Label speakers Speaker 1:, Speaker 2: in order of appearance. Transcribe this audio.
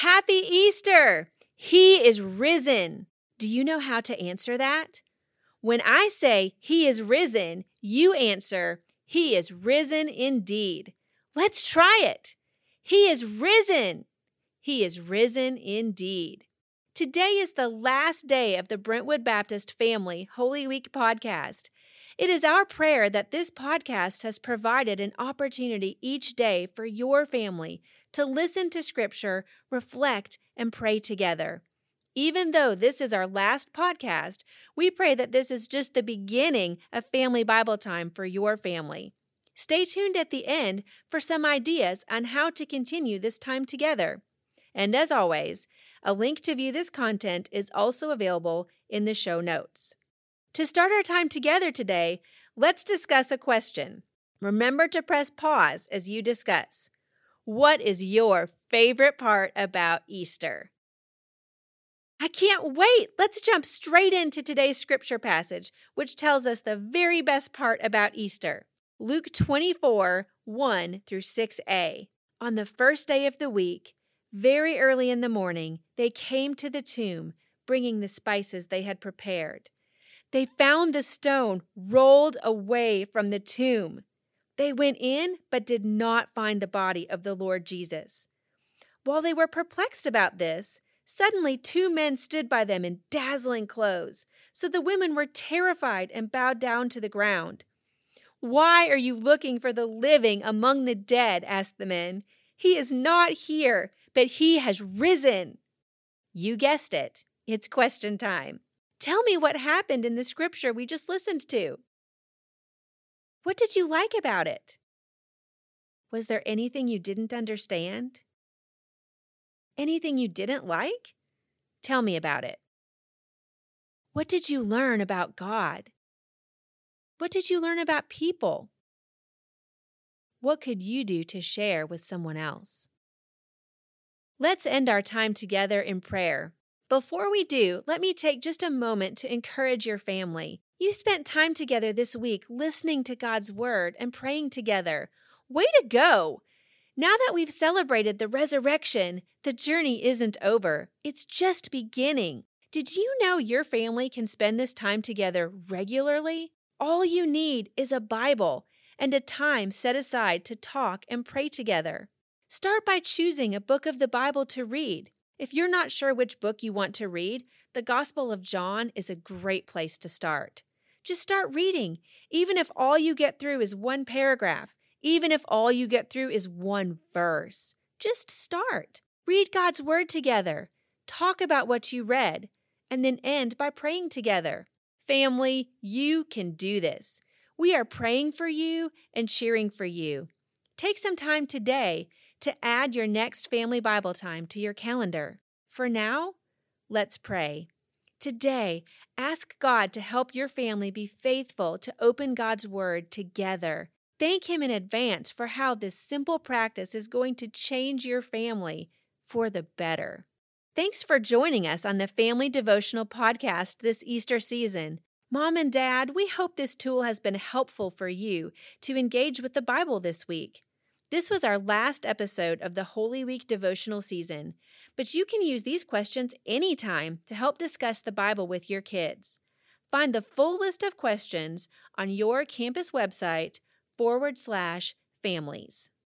Speaker 1: Happy Easter! He is risen. Do you know how to answer that? When I say He is risen, you answer, He is risen indeed. Let's try it. He is risen. He is risen indeed. Today is the last day of the Brentwood Baptist Family Holy Week podcast. It is our prayer that this podcast has provided an opportunity each day for your family to listen to Scripture, reflect, and pray together. Even though this is our last podcast, we pray that this is just the beginning of family Bible time for your family. Stay tuned at the end for some ideas on how to continue this time together. And as always, a link to view this content is also available in the show notes. To start our time together today, let's discuss a question. Remember to press pause as you discuss. What is your favorite part about Easter? I can't wait! Let's jump straight into today's scripture passage, which tells us the very best part about Easter. Luke 24 1 through 6a. On the first day of the week, very early in the morning, they came to the tomb, bringing the spices they had prepared. They found the stone rolled away from the tomb. They went in, but did not find the body of the Lord Jesus. While they were perplexed about this, suddenly two men stood by them in dazzling clothes. So the women were terrified and bowed down to the ground. Why are you looking for the living among the dead? asked the men. He is not here, but he has risen. You guessed it. It's question time. Tell me what happened in the scripture we just listened to. What did you like about it? Was there anything you didn't understand? Anything you didn't like? Tell me about it. What did you learn about God? What did you learn about people? What could you do to share with someone else? Let's end our time together in prayer before we do, let me take just a moment to encourage your family. You spent time together this week listening to God's Word and praying together. Way to go! Now that we've celebrated the resurrection, the journey isn't over, it's just beginning. Did you know your family can spend this time together regularly? All you need is a Bible and a time set aside to talk and pray together. Start by choosing a book of the Bible to read. If you're not sure which book you want to read, the Gospel of John is a great place to start. Just start reading, even if all you get through is one paragraph, even if all you get through is one verse. Just start. Read God's Word together. Talk about what you read, and then end by praying together. Family, you can do this. We are praying for you and cheering for you. Take some time today to add your next family Bible time to your calendar. For now, let's pray. Today, ask God to help your family be faithful to open God's Word together. Thank Him in advance for how this simple practice is going to change your family for the better. Thanks for joining us on the Family Devotional Podcast this Easter season. Mom and Dad, we hope this tool has been helpful for you to engage with the Bible this week. This was our last episode of the Holy Week devotional season, but you can use these questions anytime to help discuss the Bible with your kids. Find the full list of questions on your campus website forward slash families.